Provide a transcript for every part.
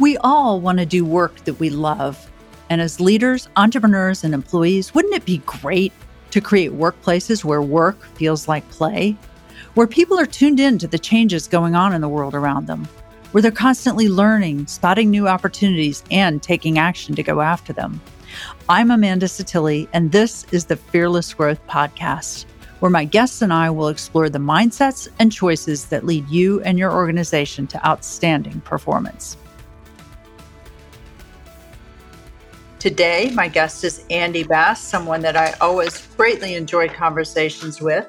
We all want to do work that we love. And as leaders, entrepreneurs, and employees, wouldn't it be great to create workplaces where work feels like play? Where people are tuned in to the changes going on in the world around them, where they're constantly learning, spotting new opportunities, and taking action to go after them. I'm Amanda Setili, and this is the Fearless Growth Podcast, where my guests and I will explore the mindsets and choices that lead you and your organization to outstanding performance. Today, my guest is Andy Bass, someone that I always greatly enjoy conversations with.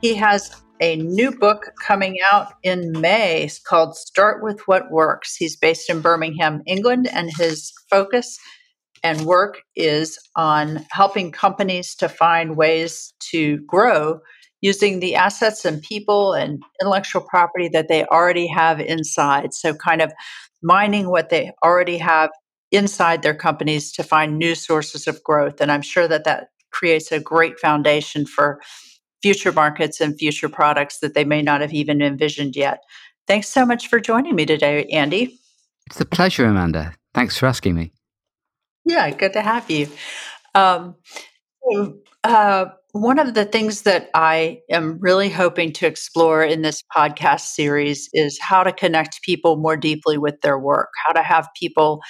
He has a new book coming out in May called Start with What Works. He's based in Birmingham, England, and his focus and work is on helping companies to find ways to grow using the assets and people and intellectual property that they already have inside. So, kind of mining what they already have inside their companies to find new sources of growth. And I'm sure that that creates a great foundation for future markets and future products that they may not have even envisioned yet. Thanks so much for joining me today, Andy. It's a pleasure, Amanda. Thanks for asking me. Yeah, good to have you. Um, uh, one of the things that I am really hoping to explore in this podcast series is how to connect people more deeply with their work, how to have people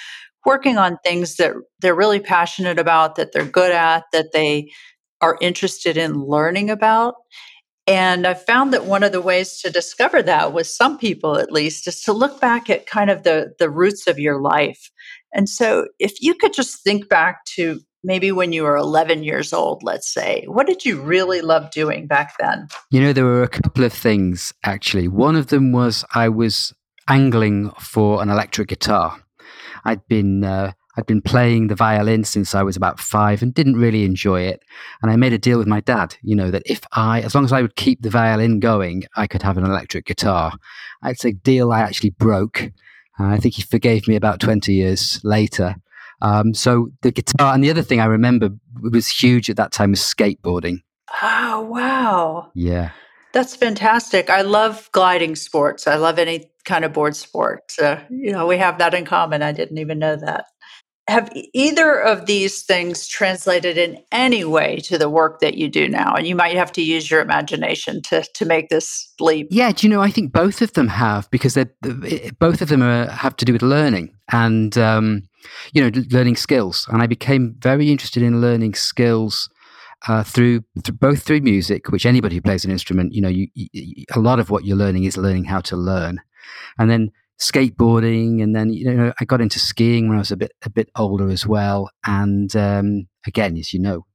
working on things that they're really passionate about, that they're good at, that they are interested in learning about. And I found that one of the ways to discover that, with some people at least, is to look back at kind of the, the roots of your life. And so, if you could just think back to maybe when you were 11 years old, let's say, what did you really love doing back then? You know, there were a couple of things actually. One of them was I was angling for an electric guitar. I'd been uh, I'd been playing the violin since I was about five and didn't really enjoy it. And I made a deal with my dad, you know, that if I, as long as I would keep the violin going, I could have an electric guitar. It's a deal I actually broke. Uh, I think he forgave me about 20 years later. Um, so the guitar, and the other thing I remember was huge at that time was skateboarding. Oh, wow. Yeah. That's fantastic. I love gliding sports. I love any kind of board sport. Uh, you know, we have that in common. I didn't even know that. Have either of these things translated in any way to the work that you do now? And you might have to use your imagination to to make this leap. Yeah, do you know? I think both of them have because they're, both of them are, have to do with learning and um, you know learning skills. And I became very interested in learning skills uh, through, through, both through music, which anybody who plays an instrument, you know, you, you, a lot of what you're learning is learning how to learn, and then skateboarding, and then you know, I got into skiing when I was a bit a bit older as well, and um, again, as you know,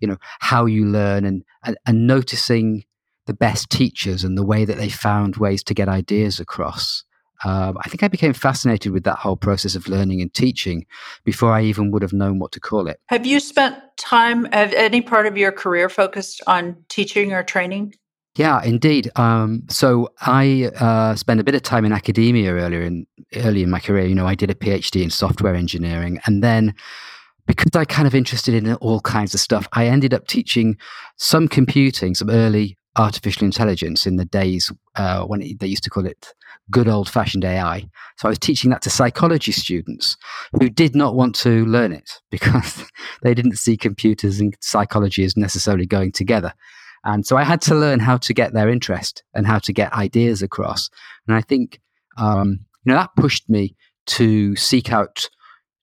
you know how you learn and, and and noticing the best teachers and the way that they found ways to get ideas across um, I think I became fascinated with that whole process of learning and teaching before I even would have known what to call it. Have you spent time, have any part of your career focused on teaching or training? Yeah, indeed. Um, so I uh, spent a bit of time in academia earlier in early in my career. You know, I did a PhD in software engineering, and then because I kind of interested in all kinds of stuff, I ended up teaching some computing, some early artificial intelligence in the days uh, when it, they used to call it good old fashioned AI. So I was teaching that to psychology students who did not want to learn it because they didn't see computers and psychology as necessarily going together. And so I had to learn how to get their interest and how to get ideas across. And I think, um, you know, that pushed me to seek out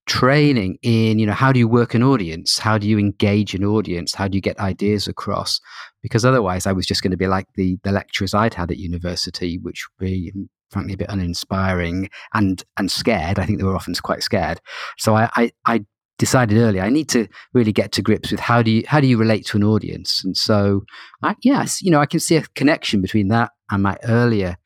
training in you know how do you work an audience how do you engage an audience how do you get ideas across because otherwise i was just going to be like the the lecturers i'd had at university which would be frankly a bit uninspiring and and scared. I think they were often quite scared. So I, I, I decided early I need to really get to grips with how do you how do you relate to an audience. And so I, yes, you know, I can see a connection between that and my earlier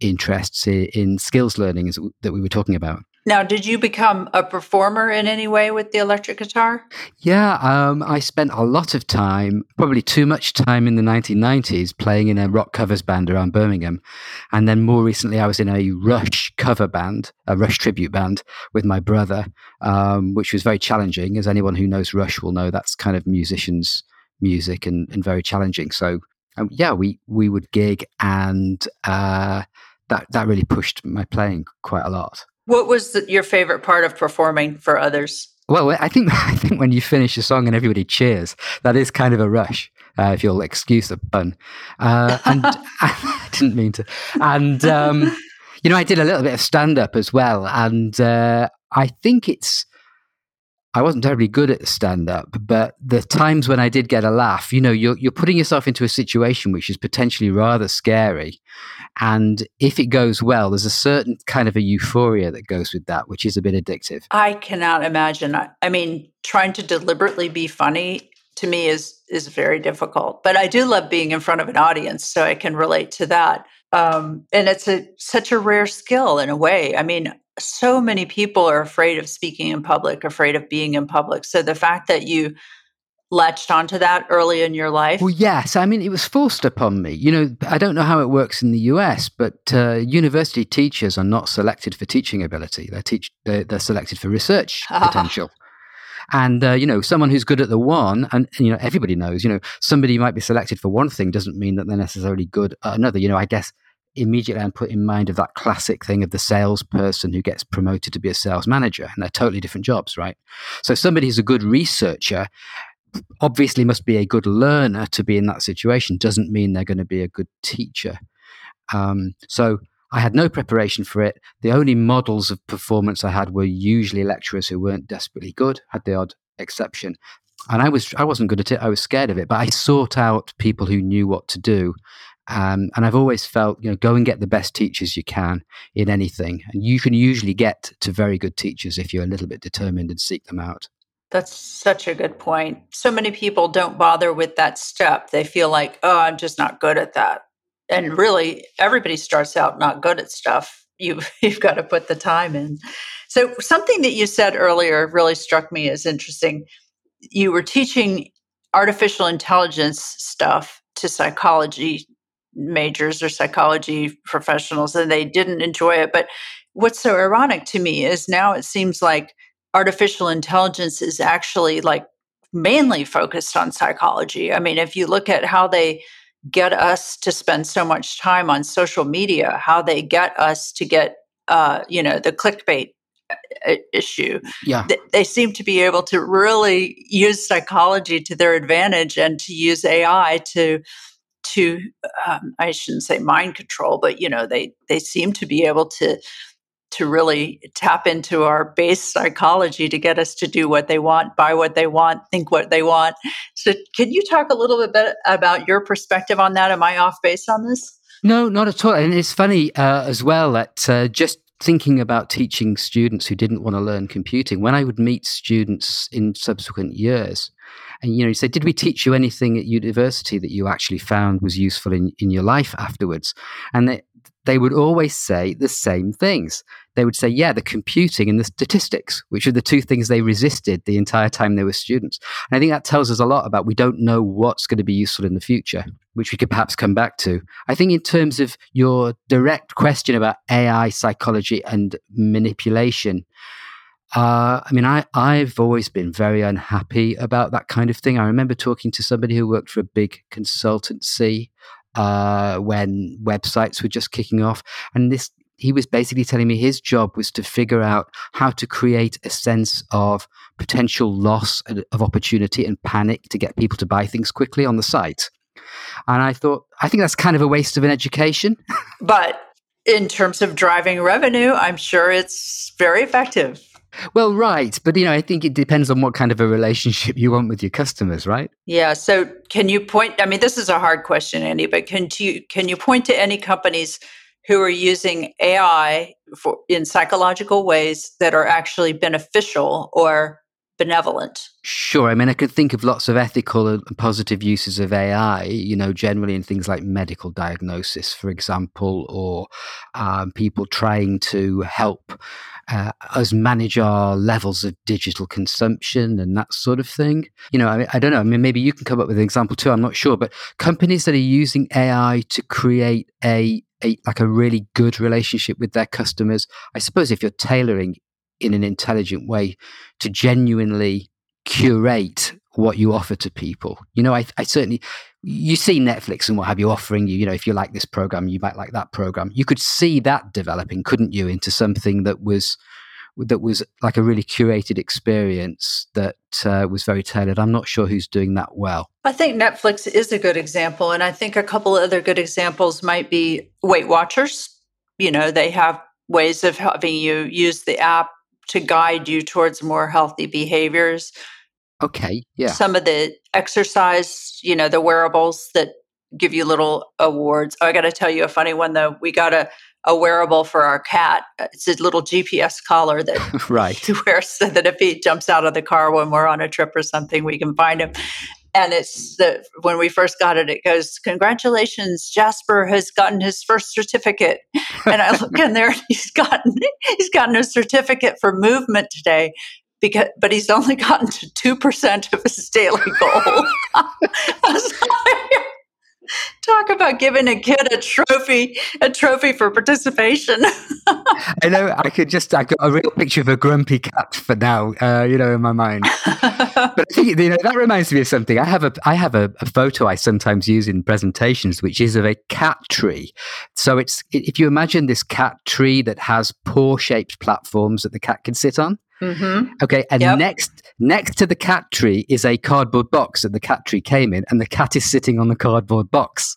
interests in, in skills learning that we were talking about. Now, did you become a performer in any way with the electric guitar? Yeah, um, I spent a lot of time, probably too much time in the 1990s, playing in a rock covers band around Birmingham. And then more recently, I was in a Rush cover band, a Rush tribute band with my brother, um, which was very challenging. As anyone who knows Rush will know, that's kind of musicians' music and, and very challenging. So, um, yeah, we, we would gig and uh, that, that really pushed my playing quite a lot. What was the, your favorite part of performing for others? Well, I think I think when you finish a song and everybody cheers, that is kind of a rush. Uh, if you'll excuse the pun, uh, and I didn't mean to. And um, you know, I did a little bit of stand up as well, and uh, I think it's I wasn't terribly good at stand up, but the times when I did get a laugh, you know, you're, you're putting yourself into a situation which is potentially rather scary. And if it goes well, there's a certain kind of a euphoria that goes with that, which is a bit addictive. I cannot imagine. I mean, trying to deliberately be funny to me is is very difficult. But I do love being in front of an audience, so I can relate to that. Um, and it's a such a rare skill in a way. I mean, so many people are afraid of speaking in public, afraid of being in public. So the fact that you latched onto that early in your life? Well, yes. I mean, it was forced upon me. You know, I don't know how it works in the US, but uh, university teachers are not selected for teaching ability. They're teach they're, they're selected for research potential. And uh, you know, someone who's good at the one, and you know, everybody knows. You know, somebody might be selected for one thing doesn't mean that they're necessarily good at another. You know, I guess immediately I'm put in mind of that classic thing of the salesperson who gets promoted to be a sales manager, and they're totally different jobs, right? So somebody who's a good researcher obviously must be a good learner to be in that situation. Doesn't mean they're going to be a good teacher. Um, so I had no preparation for it. The only models of performance I had were usually lecturers who weren't desperately good, had the odd exception. And I was I wasn't good at it. I was scared of it, but I sought out people who knew what to do um, and I've always felt, you know, go and get the best teachers you can in anything. And you can usually get to very good teachers if you're a little bit determined and seek them out. That's such a good point. So many people don't bother with that step. They feel like, oh, I'm just not good at that. And really, everybody starts out not good at stuff. You've, you've got to put the time in. So, something that you said earlier really struck me as interesting. You were teaching artificial intelligence stuff to psychology majors or psychology professionals and they didn't enjoy it. But what's so ironic to me is now it seems like artificial intelligence is actually like mainly focused on psychology. I mean, if you look at how they get us to spend so much time on social media, how they get us to get, uh, you know, the clickbait uh, issue. Yeah. They seem to be able to really use psychology to their advantage and to use AI to to um, I shouldn't say mind control, but you know they they seem to be able to to really tap into our base psychology to get us to do what they want, buy what they want, think what they want. So, can you talk a little bit about your perspective on that? Am I off base on this? No, not at all. And it's funny uh, as well that uh, just thinking about teaching students who didn't want to learn computing, when I would meet students in subsequent years, and you know, you say, did we teach you anything at university that you actually found was useful in, in your life afterwards? And they, they would always say the same things. They would say, yeah, the computing and the statistics, which are the two things they resisted the entire time they were students. And I think that tells us a lot about we don't know what's going to be useful in the future, which we could perhaps come back to. I think, in terms of your direct question about AI psychology and manipulation, uh, I mean, I, I've always been very unhappy about that kind of thing. I remember talking to somebody who worked for a big consultancy uh, when websites were just kicking off. And this, he was basically telling me his job was to figure out how to create a sense of potential loss of opportunity and panic to get people to buy things quickly on the site. And I thought, I think that's kind of a waste of an education. but in terms of driving revenue, I'm sure it's very effective. Well, right. But, you know, I think it depends on what kind of a relationship you want with your customers, right? Yeah. So can you point, I mean, this is a hard question, Andy, but can you, can you point to any companies who are using AI for, in psychological ways that are actually beneficial or benevolent? Sure. I mean, I could think of lots of ethical and positive uses of AI, you know, generally in things like medical diagnosis, for example, or um, people trying to help uh, us manage our levels of digital consumption and that sort of thing. You know, I, I don't know. I mean, maybe you can come up with an example too. I'm not sure, but companies that are using AI to create a, a like a really good relationship with their customers. I suppose if you're tailoring in an intelligent way to genuinely curate what you offer to people. You know, I, I certainly, you see Netflix and what have you offering you, you know, if you like this program, you might like that program. You could see that developing, couldn't you, into something that was that was like a really curated experience that uh, was very tailored. I'm not sure who's doing that well. I think Netflix is a good example, and I think a couple other good examples might be Weight Watchers. You know, they have ways of having you use the app to guide you towards more healthy behaviors. Okay, yeah. Some of the exercise, you know, the wearables that give you little awards. Oh, I got to tell you a funny one though. We got a a wearable for our cat. Uh, it's a little GPS collar that right he wears so that if he jumps out of the car when we're on a trip or something, we can find him. And it's the when we first got it, it goes, "Congratulations, Jasper has gotten his first certificate." And I look in there, and he's gotten he's gotten a certificate for movement today because but he's only gotten to 2% of his daily goal. Talk about giving a kid a trophy, a trophy for participation. I know. I could just, I got a real picture of a grumpy cat for now, uh, you know, in my mind. but I think, you know, that reminds me of something. I have a, I have a, a photo I sometimes use in presentations, which is of a cat tree. So it's, if you imagine this cat tree that has paw shaped platforms that the cat can sit on. Mm-hmm. Okay, and yep. next next to the cat tree is a cardboard box that the cat tree came in, and the cat is sitting on the cardboard box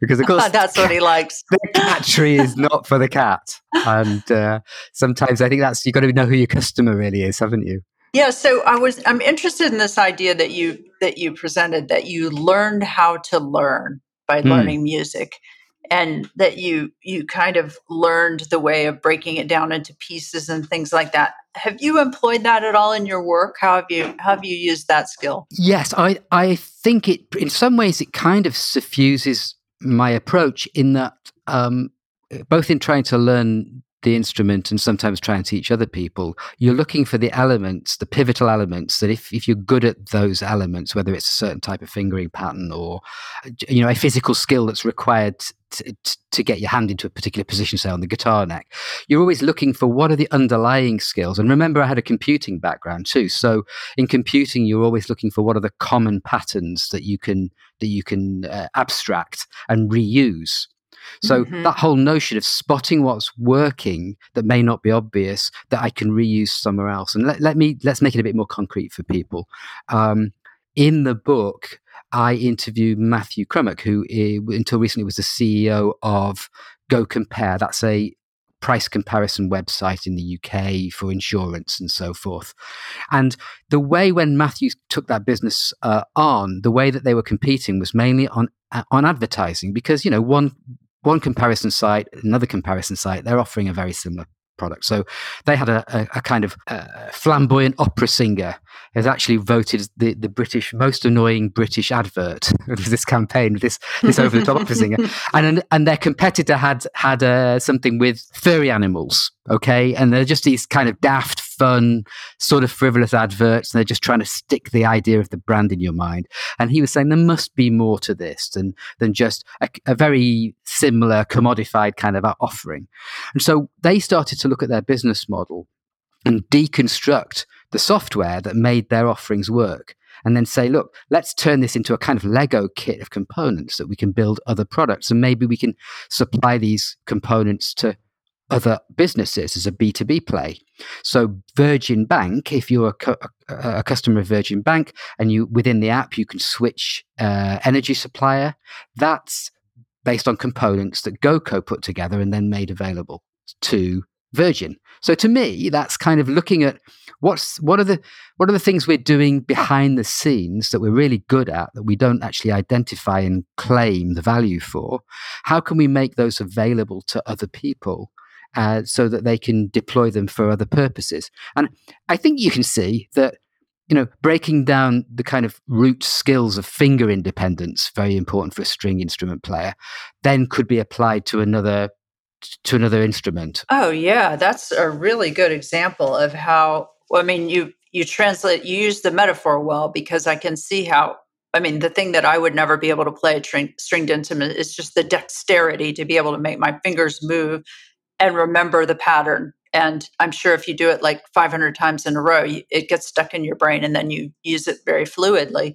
because of course that's what he likes. The cat tree is not for the cat, and uh, sometimes I think that's you've got to know who your customer really is, haven't you? Yeah. So I was I'm interested in this idea that you that you presented that you learned how to learn by mm. learning music and that you you kind of learned the way of breaking it down into pieces and things like that. Have you employed that at all in your work? How have you how have you used that skill? Yes i i think it in some ways it kind of suffuses my approach in that um, both in trying to learn the instrument and sometimes try and teach other people, you're looking for the elements, the pivotal elements that if, if you're good at those elements, whether it's a certain type of fingering pattern or, you know, a physical skill that's required to, to get your hand into a particular position, say on the guitar neck, you're always looking for what are the underlying skills. And remember, I had a computing background too. So in computing, you're always looking for what are the common patterns that you can, that you can uh, abstract and reuse. So mm-hmm. that whole notion of spotting what's working that may not be obvious that I can reuse somewhere else. And let, let me let's make it a bit more concrete for people. Um, in the book, I interview Matthew Crummack, who until recently was the CEO of Go Compare. That's a price comparison website in the UK for insurance and so forth. And the way when Matthew took that business uh, on, the way that they were competing was mainly on uh, on advertising because you know one one comparison site, another comparison site, they're offering a very similar product. So they had a, a, a kind of uh, flamboyant opera singer has actually voted the, the British most annoying British advert of this campaign, this this over the top opera singer, and and their competitor had had uh, something with furry animals. Okay, and they're just these kind of daft, fun, sort of frivolous adverts, and they're just trying to stick the idea of the brand in your mind. And he was saying there must be more to this than than just a, a very similar commodified kind of offering. And so they started to look at their business model and deconstruct the software that made their offerings work and then say, look, let's turn this into a kind of Lego kit of components that we can build other products. And maybe we can supply these components to other businesses as a B2B play. So Virgin Bank, if you're a, cu- a customer of Virgin Bank and you within the app you can switch uh, energy supplier, that's based on components that GoCo put together and then made available to Virgin. So to me, that's kind of looking at what's what are the what are the things we're doing behind the scenes that we're really good at that we don't actually identify and claim the value for. How can we make those available to other people? Uh, so that they can deploy them for other purposes. And I think you can see that you know, breaking down the kind of root skills of finger independence, very important for a string instrument player, then could be applied to another to another instrument. Oh yeah, that's a really good example of how well, I mean you you translate you use the metaphor well because I can see how I mean the thing that I would never be able to play a string, stringed instrument is just the dexterity to be able to make my fingers move and remember the pattern And I'm sure if you do it like 500 times in a row, it gets stuck in your brain and then you use it very fluidly.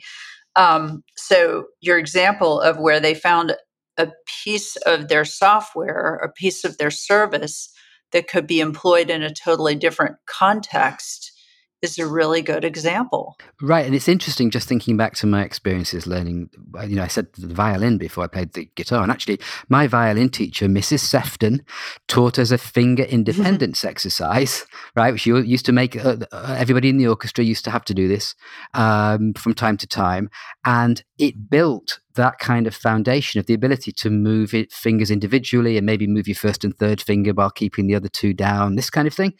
Um, so, your example of where they found a piece of their software, a piece of their service that could be employed in a totally different context is a really good example. Right. And it's interesting just thinking back to my experiences learning, you know, I said the violin before I played the guitar. And actually, my violin teacher, Mrs. Sefton, taught us a finger independence exercise, right? Which you used to make, uh, uh, everybody in the orchestra used to have to do this um, from time to time. And it built that kind of foundation of the ability to move it fingers individually and maybe move your first and third finger while keeping the other two down, this kind of thing.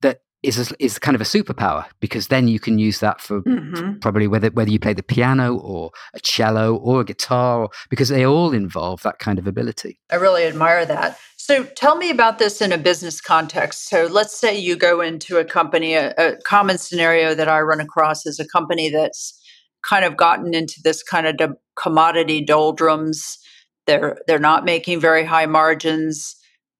That is a, is kind of a superpower because then you can use that for mm-hmm. probably whether whether you play the piano or a cello or a guitar because they all involve that kind of ability. I really admire that. So tell me about this in a business context. So let's say you go into a company a, a common scenario that I run across is a company that's kind of gotten into this kind of de- commodity doldrums. They're they're not making very high margins.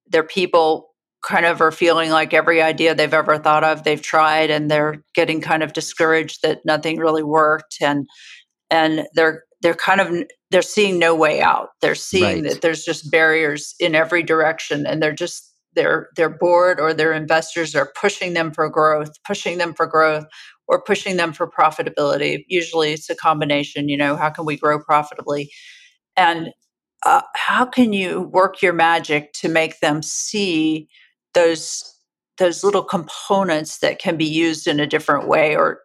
Their people kind of are feeling like every idea they've ever thought of they've tried and they're getting kind of discouraged that nothing really worked and and they're they're kind of they're seeing no way out. They're seeing right. that there's just barriers in every direction and they're just they're they're bored or their investors are pushing them for growth pushing them for growth or pushing them for profitability. Usually it's a combination you know how can we grow profitably? And uh, how can you work your magic to make them see those those little components that can be used in a different way or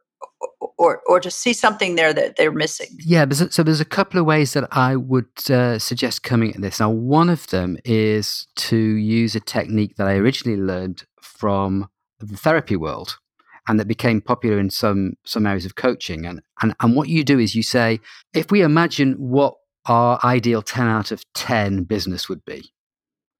or or to see something there that they're missing. Yeah so there's a couple of ways that i would uh, suggest coming at this. Now one of them is to use a technique that i originally learned from the therapy world and that became popular in some some areas of coaching. And and, and what you do is you say if we imagine what our ideal 10 out of 10 business would be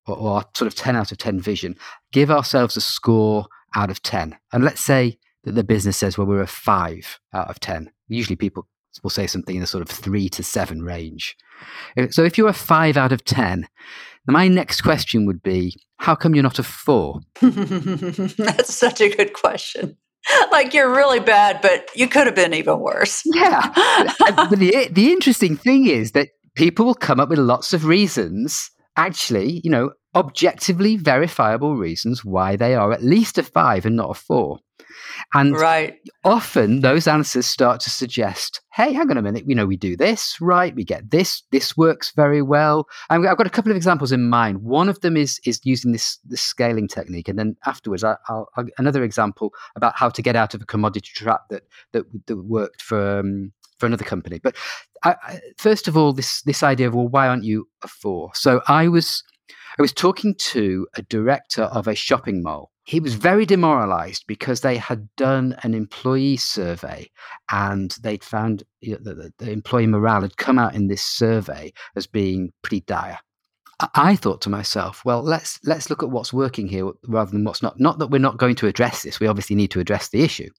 or, or sort of 10 out of 10 vision, give ourselves a score out of 10. And let's say that the business says, well, we're a five out of 10. Usually people will say something in the sort of three to seven range. Uh, so if you're a five out of 10, my next question would be, how come you're not a four? That's such a good question. Like you're really bad, but you could have been even worse. yeah. but the, the interesting thing is that people will come up with lots of reasons actually, you know, objectively verifiable reasons why they are at least a five and not a four. And right. often those answers start to suggest, hey, hang on a minute, you know, we do this, right? We get this, this works very well. I've got a couple of examples in mind. One of them is is using this, this scaling technique. And then afterwards, I, will another example about how to get out of a commodity trap that that, that worked for um, for another company. But I, I, first of all, this this idea of well, why aren't you a four? So I was I was talking to a director of a shopping mall. He was very demoralized because they had done an employee survey and they'd found you know, that the employee morale had come out in this survey as being pretty dire. I thought to myself, well, let's let's look at what's working here rather than what's not. Not that we're not going to address this; we obviously need to address the issue.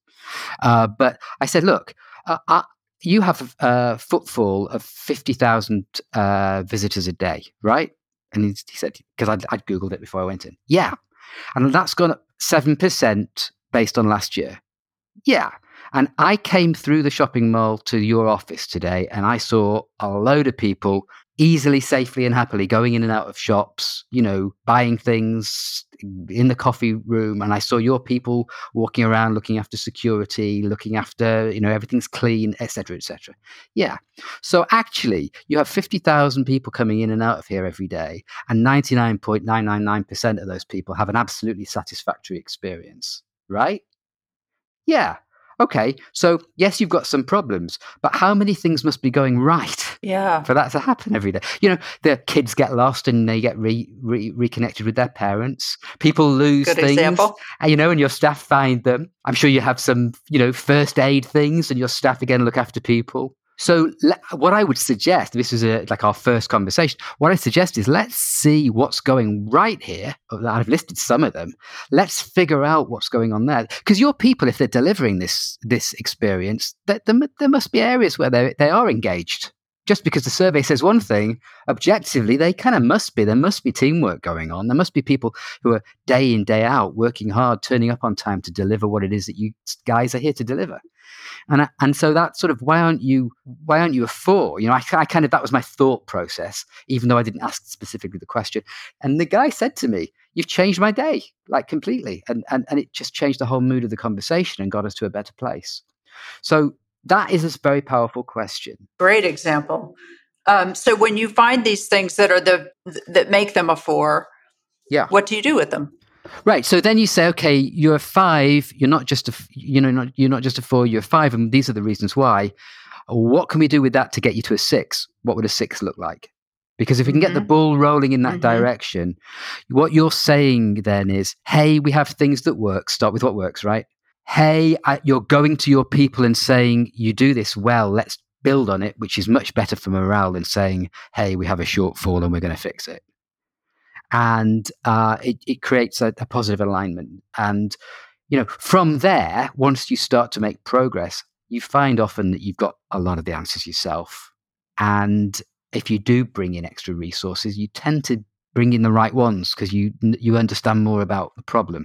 Uh, but I said, look, uh, you have a footfall of 50,000 uh, visitors a day, right? And he, he said, because I'd, I'd, Googled it before I went in. Yeah. And that's gone up 7% based on last year. Yeah. And I came through the shopping mall to your office today and I saw a load of people easily, safely, and happily going in and out of shops, you know, buying things in the coffee room. And I saw your people walking around looking after security, looking after, you know, everything's clean, etc., etc. Yeah. So actually, you have 50,000 people coming in and out of here every day, and 99.999% of those people have an absolutely satisfactory experience, right? Yeah okay, so yes, you've got some problems, but how many things must be going right? Yeah. For that to happen every day. You know, the kids get lost and they get re, re, reconnected with their parents. People lose Good things. Example. And, you know, and your staff find them. I'm sure you have some, you know, first aid things and your staff again look after people. So what I would suggest, this is a, like our first conversation. What I suggest is let's see what's going right here. I've listed some of them. Let's figure out what's going on there. Because your people, if they're delivering this this experience, there, there must be areas where they they are engaged. just because the survey says one thing, objectively, they kind of must be. There must be teamwork going on. There must be people who are day in, day out, working hard, turning up on time to deliver what it is that you guys are here to deliver. And I, and so that sort of why aren't you why aren't you a four? You know, I, I kind of that was my thought process, even though I didn't ask specifically the question. And the guy said to me, "You've changed my day, like completely," and and and it just changed the whole mood of the conversation and got us to a better place. So that is a very powerful question. Great example. Um, so when you find these things that are the that make them a four, yeah, what do you do with them? Right. So then you say, okay, you're a five. You're not just a, you know, not, you're not just a four. You're a five, and these are the reasons why. What can we do with that to get you to a six? What would a six look like? Because if we can get mm-hmm. the ball rolling in that mm-hmm. direction, what you're saying then is, hey, we have things that work. Start with what works, right? hey, I, you're going to your people and saying, you do this well, let's build on it, which is much better for morale than saying, hey, we have a shortfall and we're going to fix it. And uh, it, it creates a, a positive alignment. And, you know, from there, once you start to make progress, you find often that you've got a lot of the answers yourself. And if you do bring in extra resources, you tend to bring in the right ones because you you understand more about the problem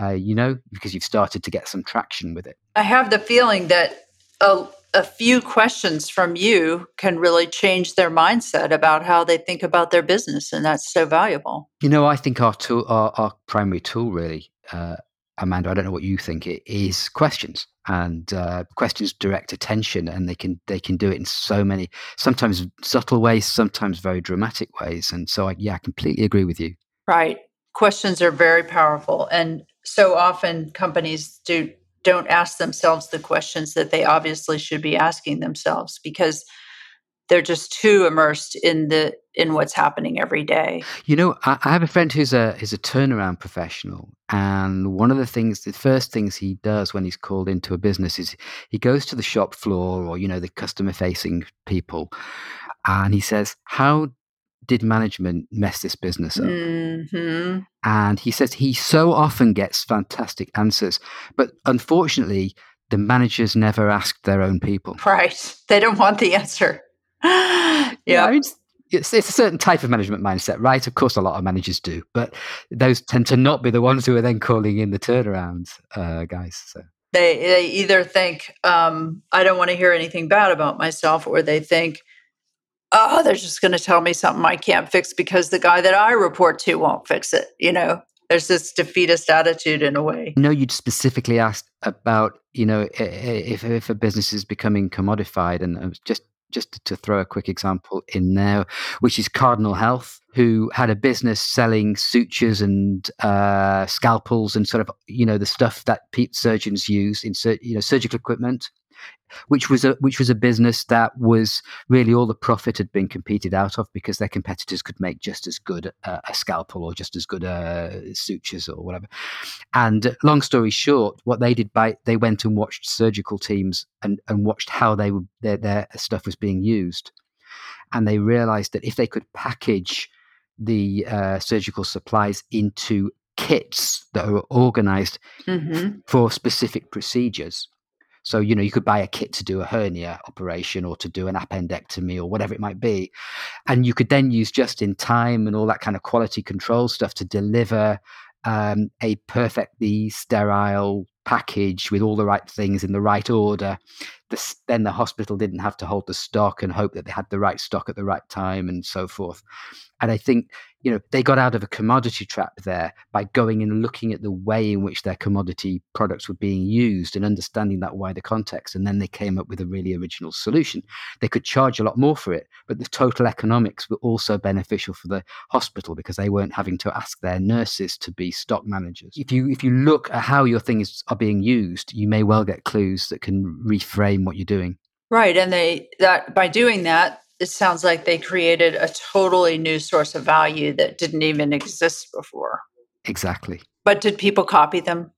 uh, you know, because you've started to get some traction with it. I have the feeling that a, a few questions from you can really change their mindset about how they think about their business, and that's so valuable. You know, I think our tool, our, our primary tool, really, uh, Amanda. I don't know what you think. It is questions, and uh, questions direct attention, and they can they can do it in so many, sometimes subtle ways, sometimes very dramatic ways. And so, I, yeah, I completely agree with you. Right questions are very powerful and so often companies do don't ask themselves the questions that they obviously should be asking themselves because they're just too immersed in the in what's happening every day. You know, I, I have a friend who's a who's a turnaround professional, and one of the things, the first things he does when he's called into a business is he goes to the shop floor or you know the customer facing people, and he says, "How did management mess this business up? Mm-hmm. And he says he so often gets fantastic answers, but unfortunately, the managers never asked their own people. Right. They don't want the answer. yeah. yeah I mean, it's, it's, a certain type of management mindset, right? Of course, a lot of managers do, but those tend to not be the ones who are then calling in the turnaround uh, guys. So. They, they either think, um, I don't want to hear anything bad about myself, or they think, oh, they're just going to tell me something I can't fix because the guy that I report to won't fix it. You know, there's this defeatist attitude in a way. No, you'd specifically asked about, you know, if, if a business is becoming commodified and just just to throw a quick example in there, which is Cardinal Health, who had a business selling sutures and uh, scalpels and sort of you know the stuff that surgeons use in you know surgical equipment which was a which was a business that was really all the profit had been competed out of because their competitors could make just as good a, a scalpel or just as good uh, sutures or whatever. And long story short, what they did by they went and watched surgical teams and, and watched how they were, their their stuff was being used, and they realised that if they could package the uh, surgical supplies into kits that are organized mm-hmm. for specific procedures so, you know, you could buy a kit to do a hernia operation or to do an appendectomy or whatever it might be. And you could then use just in time and all that kind of quality control stuff to deliver um, a perfectly sterile package with all the right things in the right order. The, then the hospital didn't have to hold the stock and hope that they had the right stock at the right time and so forth. And I think you know they got out of a commodity trap there by going and looking at the way in which their commodity products were being used and understanding that wider context and then they came up with a really original solution they could charge a lot more for it but the total economics were also beneficial for the hospital because they weren't having to ask their nurses to be stock managers if you if you look at how your things are being used you may well get clues that can reframe what you're doing right and they that by doing that it sounds like they created a totally new source of value that didn't even exist before. Exactly. But did people copy them?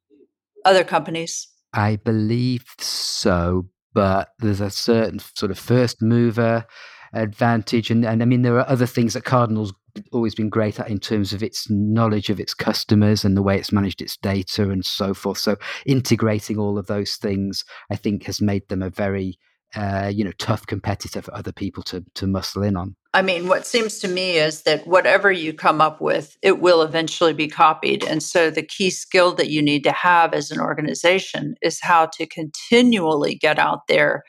Other companies? I believe so, but there's a certain sort of first mover advantage. And, and I mean, there are other things that Cardinal's always been great at in terms of its knowledge of its customers and the way it's managed its data and so forth. So integrating all of those things, I think, has made them a very uh, you know tough competitor for other people to to muscle in on. I mean, what seems to me is that whatever you come up with, it will eventually be copied. And so the key skill that you need to have as an organization is how to continually get out there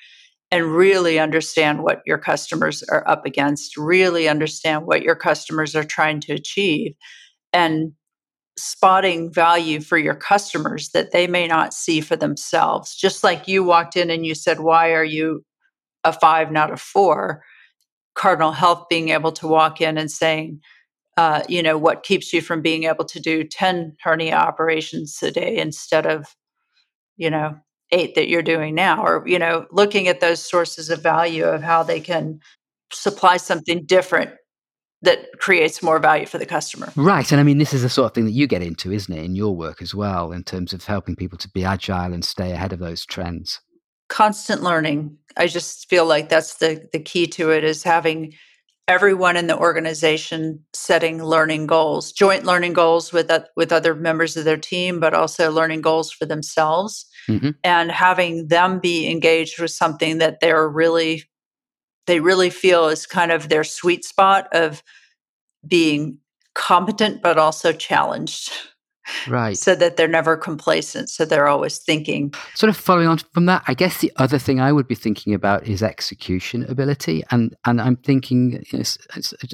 and really understand what your customers are up against, really understand what your customers are trying to achieve, and spotting value for your customers that they may not see for themselves. Just like you walked in and you said, Why are you a five, not a four? Cardinal Health being able to walk in and saying, uh, you know, what keeps you from being able to do 10 hernia operations a day instead of, you know, eight that you're doing now? Or, you know, looking at those sources of value of how they can supply something different that creates more value for the customer. Right. And I mean, this is the sort of thing that you get into, isn't it, in your work as well, in terms of helping people to be agile and stay ahead of those trends? Constant learning. I just feel like that's the, the key to it is having everyone in the organization setting learning goals, joint learning goals with, with other members of their team, but also learning goals for themselves mm-hmm. and having them be engaged with something that they're really they really feel is kind of their sweet spot of being competent but also challenged right so that they're never complacent so they're always thinking sort of following on from that i guess the other thing i would be thinking about is execution ability and and i'm thinking you know,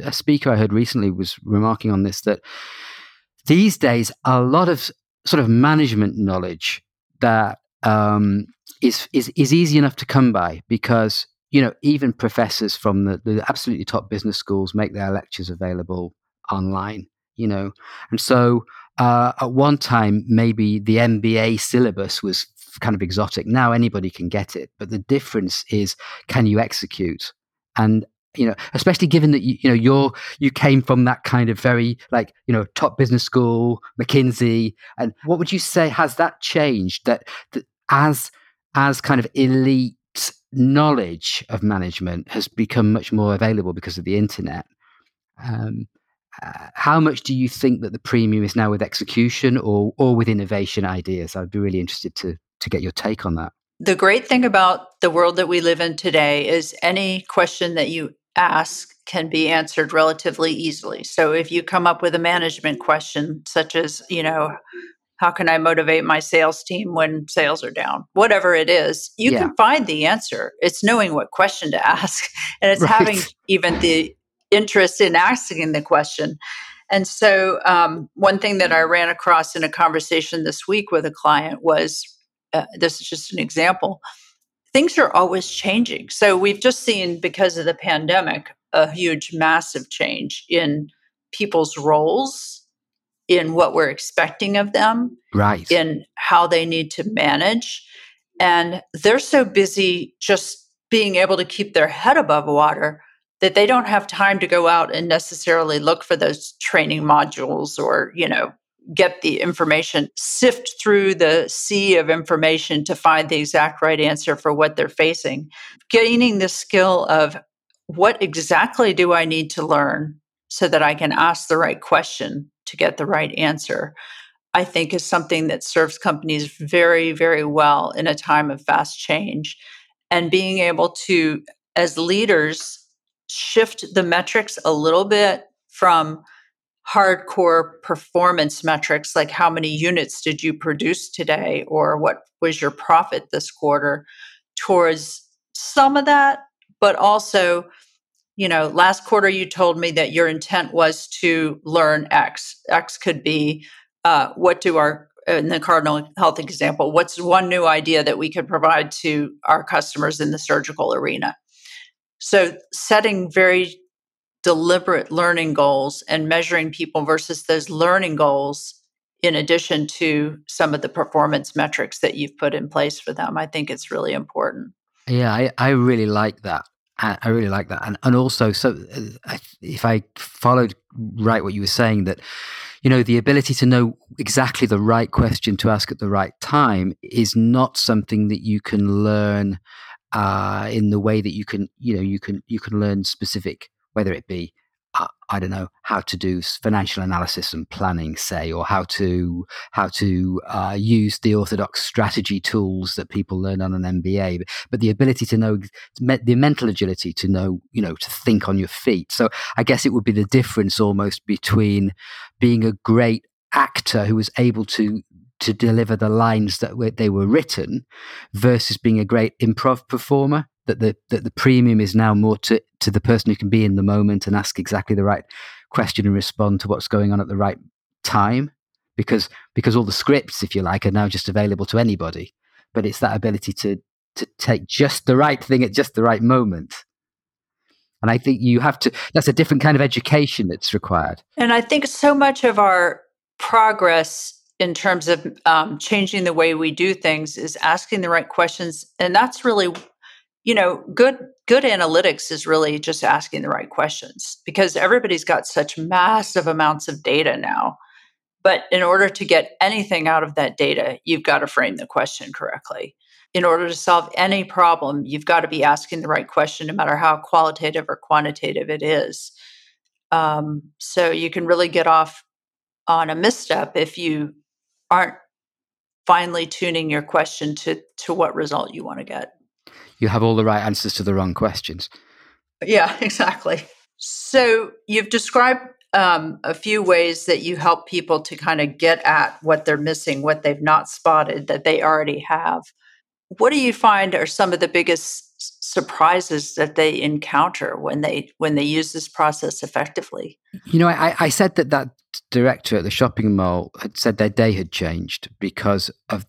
a speaker i heard recently was remarking on this that these days a lot of sort of management knowledge that um, is is is easy enough to come by because you know, even professors from the, the absolutely top business schools make their lectures available online, you know. And so uh, at one time, maybe the MBA syllabus was kind of exotic. Now anybody can get it. But the difference is can you execute? And you know, especially given that you, you know you're you came from that kind of very like you know top business school, McKinsey, and what would you say has that changed? That, that as as kind of elite knowledge of management has become much more available because of the internet. Um, uh, how much do you think that the premium is now with execution or or with innovation ideas? I'd be really interested to to get your take on that. The great thing about the world that we live in today is any question that you ask can be answered relatively easily. So if you come up with a management question such as, you know, how can I motivate my sales team when sales are down? Whatever it is, you yeah. can find the answer. It's knowing what question to ask, and it's right. having even the interest in asking the question. And so, um, one thing that I ran across in a conversation this week with a client was uh, this is just an example. Things are always changing. So, we've just seen, because of the pandemic, a huge, massive change in people's roles in what we're expecting of them, right? In how they need to manage. And they're so busy just being able to keep their head above water that they don't have time to go out and necessarily look for those training modules or, you know, get the information, sift through the sea of information to find the exact right answer for what they're facing. Gaining the skill of what exactly do I need to learn so that I can ask the right question to get the right answer, I think is something that serves companies very, very well in a time of fast change. And being able to, as leaders, shift the metrics a little bit from hardcore performance metrics like how many units did you produce today or what was your profit this quarter towards some of that but also you know, last quarter you told me that your intent was to learn X. X could be uh, what do our in the Cardinal Health example, what's one new idea that we could provide to our customers in the surgical arena? So, setting very deliberate learning goals and measuring people versus those learning goals, in addition to some of the performance metrics that you've put in place for them, I think it's really important. Yeah, I, I really like that. I really like that, and and also, so uh, if I followed right what you were saying, that you know the ability to know exactly the right question to ask at the right time is not something that you can learn uh, in the way that you can, you know, you can you can learn specific, whether it be uh, I don't know how to do financial analysis and planning, say, or how to how to uh, use the orthodox strategy tools that people learn on an MBA, but the ability to know the mental agility to know, you know, to think on your feet. So I guess it would be the difference almost between being a great actor who was able to to deliver the lines that were, they were written versus being a great improv performer that the that the premium is now more to to the person who can be in the moment and ask exactly the right question and respond to what's going on at the right time. Because because all the scripts if you like are now just available to anybody. But it's that ability to to take just the right thing at just the right moment. And i think you have to that's a different kind of education that's required. And i think so much of our progress in terms of um, changing the way we do things is asking the right questions. And that's really you know good good analytics is really just asking the right questions because everybody's got such massive amounts of data now. But in order to get anything out of that data you've got to frame the question correctly. In order to solve any problem you've got to be asking the right question no matter how qualitative or quantitative it is. Um, so you can really get off on a misstep if you aren't finely tuning your question to to what result you want to get you have all the right answers to the wrong questions. Yeah, exactly. So you've described um, a few ways that you help people to kind of get at what they're missing, what they've not spotted that they already have. What do you find are some of the biggest surprises that they encounter when they when they use this process effectively? You know, I, I said that that director at the shopping mall had said their day had changed because of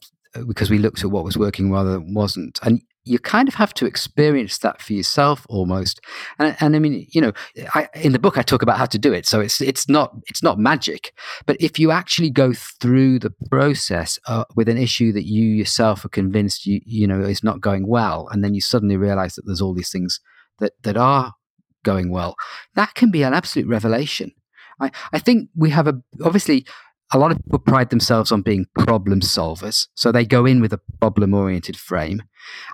because we looked at what was working rather than wasn't. And you kind of have to experience that for yourself almost. And, and i mean you know I, in the book i talk about how to do it. So it's it's not it's not magic. But if you actually go through the process uh, with an issue that you yourself are convinced you you know is not going well and then you suddenly realize that there's all these things that that are going well that can be an absolute revelation. I, I think we have a obviously a lot of people pride themselves on being problem solvers. So they go in with a problem oriented frame.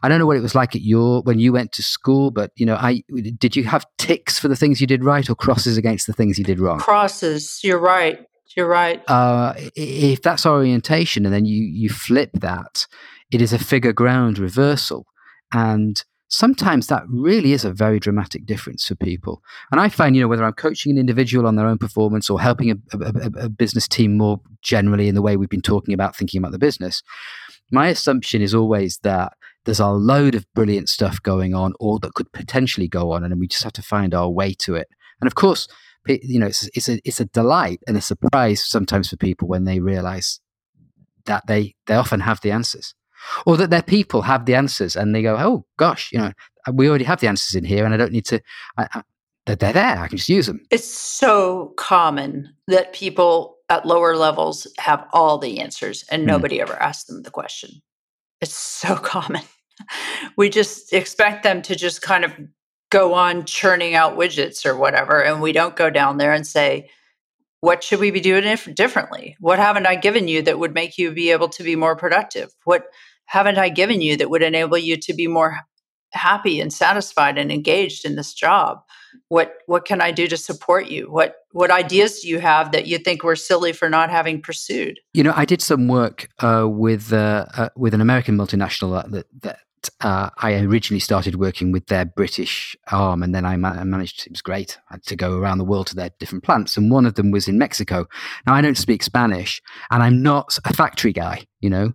I don't know what it was like at your when you went to school, but you know, I did you have ticks for the things you did right or crosses against the things you did wrong? Crosses. You're right. You're right. Uh, if that's orientation, and then you you flip that, it is a figure ground reversal, and sometimes that really is a very dramatic difference for people. And I find, you know, whether I'm coaching an individual on their own performance or helping a, a, a, business team more generally in the way we've been talking about thinking about the business, my assumption is always that there's a load of brilliant stuff going on or that could potentially go on, and we just have to find our way to it. And of course, you know, it's, it's a it's a delight and a surprise sometimes for people when they realize that they they often have the answers or that their people have the answers and they go, oh gosh, you know, we already have the answers in here, and I don't need to. I, I, they're there. I can just use them. It's so common that people at lower levels have all the answers, and mm. nobody ever asks them the question. It's so common. we just expect them to just kind of go on churning out widgets or whatever, and we don't go down there and say, what should we be doing differently? What haven't I given you that would make you be able to be more productive? What haven't I given you that would enable you to be more happy and satisfied and engaged in this job? What what can I do to support you? What what ideas do you have that you think were silly for not having pursued? You know, I did some work uh, with uh, uh, with an American multinational that, that uh, I originally started working with their British arm, and then I, ma- I, managed. It was great. I had to go around the world to their different plants, and one of them was in Mexico. Now I don't speak Spanish, and I'm not a factory guy, you know,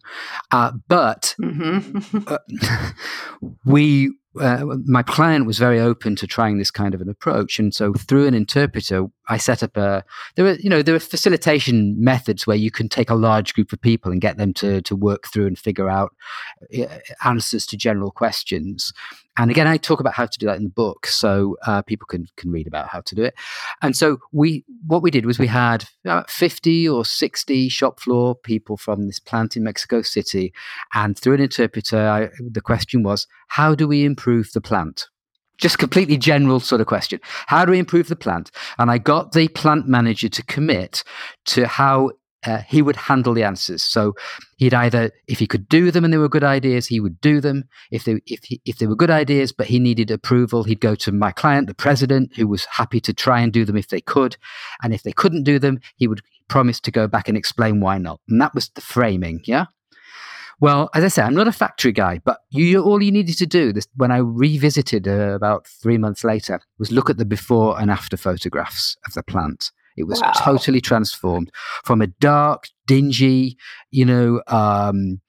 uh, but mm-hmm. uh, we uh, my client was very open to trying this kind of an approach, and so through an interpreter, I set up a. There are you know, there are facilitation methods where you can take a large group of people and get them to to work through and figure out uh, answers to general questions. And again, I talk about how to do that in the book, so uh, people can can read about how to do it. And so we, what we did was we had about fifty or sixty shop floor people from this plant in Mexico City, and through an interpreter, I, the question was, how do we improve the plant? Just completely general sort of question. How do we improve the plant? And I got the plant manager to commit to how uh, he would handle the answers. So he'd either, if he could do them and they were good ideas, he would do them. If they if he, if they were good ideas, but he needed approval, he'd go to my client, the president, who was happy to try and do them if they could. And if they couldn't do them, he would promise to go back and explain why not. And that was the framing. Yeah. Well, as I say, I'm not a factory guy, but you, all you needed to do this, when I revisited uh, about three months later was look at the before and after photographs of the plant. It was wow. totally transformed from a dark, dingy, you know, um,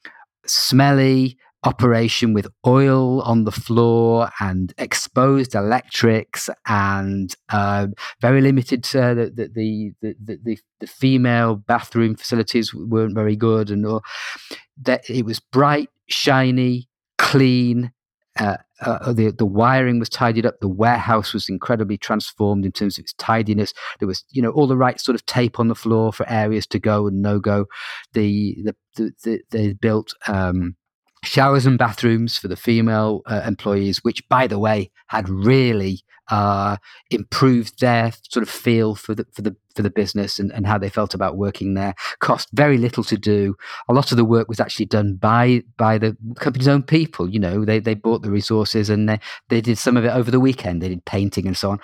smelly operation with oil on the floor and exposed electrics and uh, very limited. Uh, the, the, the, the, the female bathroom facilities weren't very good, and all, that it was bright, shiny, clean, uh, uh, the the wiring was tidied up. The warehouse was incredibly transformed in terms of its tidiness. There was, you know, all the right sort of tape on the floor for areas to go and no go. The the, the, the they built um, showers and bathrooms for the female uh, employees, which, by the way, had really uh, improved their sort of feel for the for the for the business and, and how they felt about working there. Cost very little to do. A lot of the work was actually done by by the company's own people. You know, they they bought the resources and they, they did some of it over the weekend. They did painting and so on,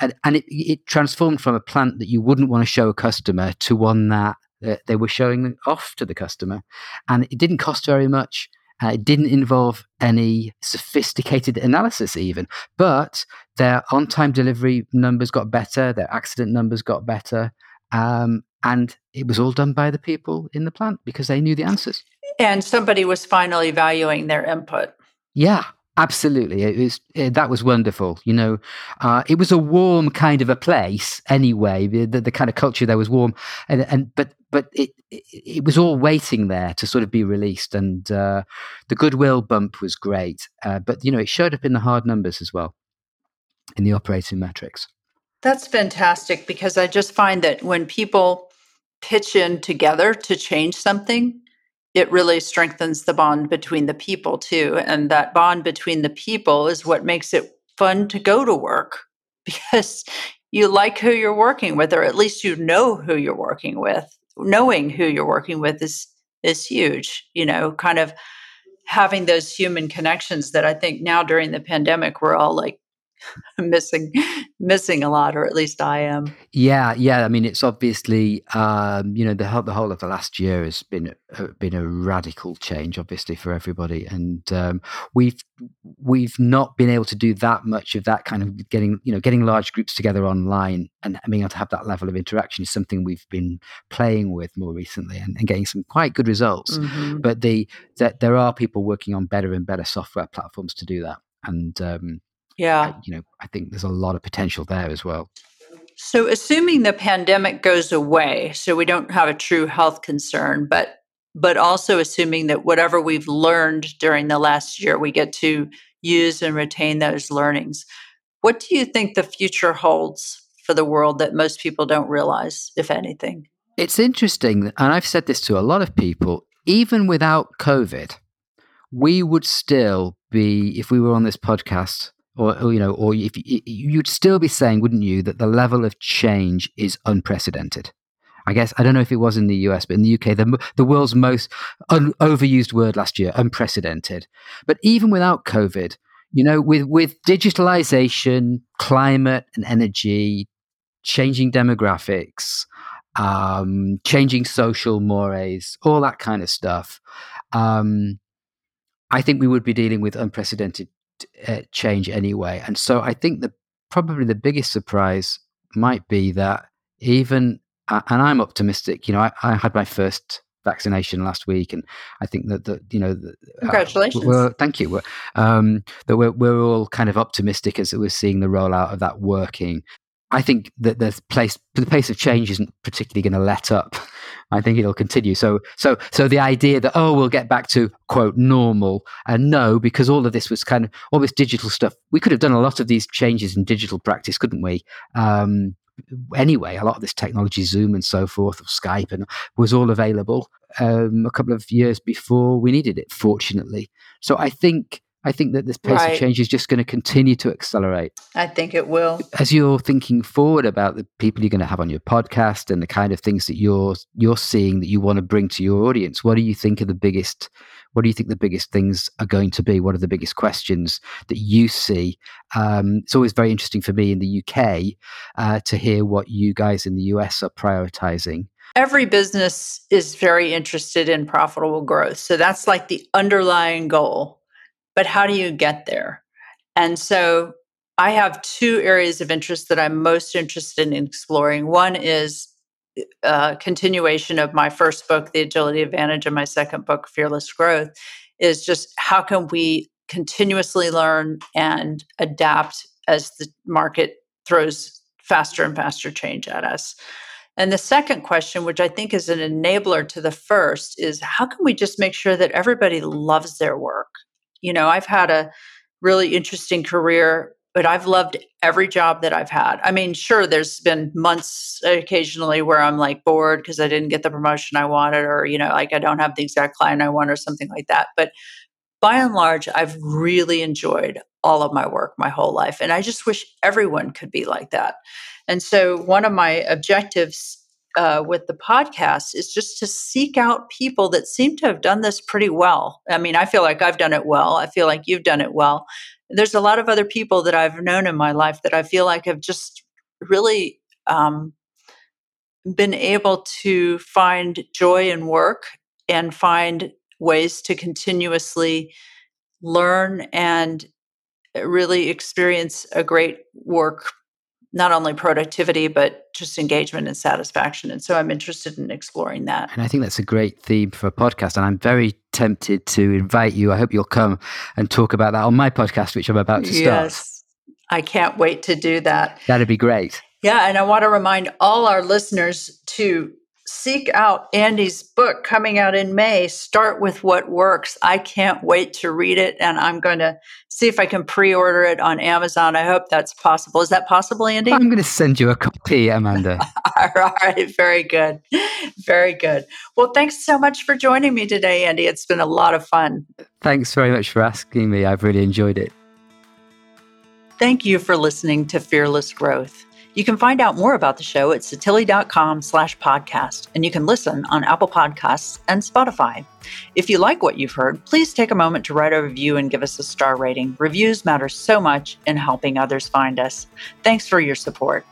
and and it it transformed from a plant that you wouldn't want to show a customer to one that they were showing off to the customer, and it didn't cost very much uh, it didn't involve any sophisticated analysis, even, but their on time delivery numbers got better, their accident numbers got better. Um, and it was all done by the people in the plant because they knew the answers. And somebody was finally valuing their input. Yeah, Absolutely, it was it, that was wonderful. You know, uh, it was a warm kind of a place anyway. The, the, the, kind of culture there was warm, and and but but it, it, it was all waiting there to sort of be released, and uh, the goodwill bump was great. Uh, but you know, it showed up in the hard numbers as well, in the operating metrics. That's fantastic because I just find that when people pitch in together to change something, it really strengthens the bond between the people too. And that bond between the people is what makes it fun to go to work because you like who you're working with, or at least you know who you're working with. Knowing who you're working with is is huge, you know, kind of having those human connections that I think now during the pandemic we're all like missing missing a lot or at least i am yeah yeah i mean it's obviously um, you know the whole, the whole of the last year has been uh, been a radical change obviously for everybody and um, we've we've not been able to do that much of that kind of getting you know getting large groups together online and being able to have that level of interaction is something we've been playing with more recently and, and getting some quite good results mm-hmm. but the that there are people working on better and better software platforms to do that and um, yeah. You know, I think there's a lot of potential there as well. So, assuming the pandemic goes away, so we don't have a true health concern, but but also assuming that whatever we've learned during the last year, we get to use and retain those learnings. What do you think the future holds for the world that most people don't realize, if anything? It's interesting, and I've said this to a lot of people, even without COVID, we would still be, if we were on this podcast, or, or, you know, or if you'd still be saying, wouldn't you, that the level of change is unprecedented? I guess I don't know if it was in the US, but in the UK, the the world's most un- overused word last year, unprecedented. But even without COVID, you know, with with digitalization, climate and energy, changing demographics, um, changing social mores, all that kind of stuff. Um, I think we would be dealing with unprecedented uh, change anyway. And so I think the probably the biggest surprise might be that even, and I'm optimistic, you know, I, I, had my first vaccination last week, and I think that, that you know, uh, congratulations. Uh, thank you. We're, um, that we're, we're all kind of optimistic as we're seeing the rollout of that working. I think that the place, the pace of change isn't particularly going to let up. I think it'll continue. So, so, so the idea that oh, we'll get back to quote normal, and no, because all of this was kind of all this digital stuff. We could have done a lot of these changes in digital practice, couldn't we? Um, anyway, a lot of this technology, Zoom and so forth, or Skype, and was all available um, a couple of years before we needed it. Fortunately, so I think I think that this pace right. of change is just going to continue to accelerate. I think it will. As you're thinking forward about the people you're going to have on your podcast and the kind of things that you're you're seeing that you want to bring to your audience, what do you think are the biggest what do you think the biggest things are going to be? What are the biggest questions that you see? Um, it's always very interesting for me in the UK uh, to hear what you guys in the US are prioritizing. Every business is very interested in profitable growth. So that's like the underlying goal. But how do you get there? And so I have two areas of interest that I'm most interested in exploring. One is uh, continuation of my first book, The Agility Advantage, and my second book, Fearless Growth, is just how can we continuously learn and adapt as the market throws faster and faster change at us. And the second question, which I think is an enabler to the first, is how can we just make sure that everybody loves their work? You know, I've had a really interesting career but I've loved every job that I've had. I mean, sure, there's been months occasionally where I'm like bored because I didn't get the promotion I wanted, or, you know, like I don't have the exact client I want, or something like that. But by and large, I've really enjoyed all of my work my whole life. And I just wish everyone could be like that. And so, one of my objectives uh, with the podcast is just to seek out people that seem to have done this pretty well. I mean, I feel like I've done it well. I feel like you've done it well there's a lot of other people that I've known in my life that I feel like have just really um, been able to find joy in work and find ways to continuously learn and really experience a great work not only productivity but just engagement and satisfaction. And so i'm interested in exploring that. And i think that's a great theme for a podcast and i'm very tempted to invite you. I hope you'll come and talk about that on my podcast which i'm about to start. Yes. I can't wait to do that. That'd be great. Yeah and i want to remind all our listeners to seek out Andy's book coming out in May. Start with what works. I can't wait to read it, and I'm going to see if I can pre order it on Amazon. I hope that's possible. Is that possible, Andy? I'm going to send you a copy, Amanda. All right. Very good. Very good. Well, thanks so much for joining me today, Andy. It's been a lot of fun. Thanks very much for asking me. I've really enjoyed it. Thank you for listening to Fearless Growth. You can find out more about the show at setili.com slash podcast, and you can listen on Apple Podcasts and Spotify. If you like what you've heard, please take a moment to write a review and give us a star rating. Reviews matter so much in helping others find us. Thanks for your support.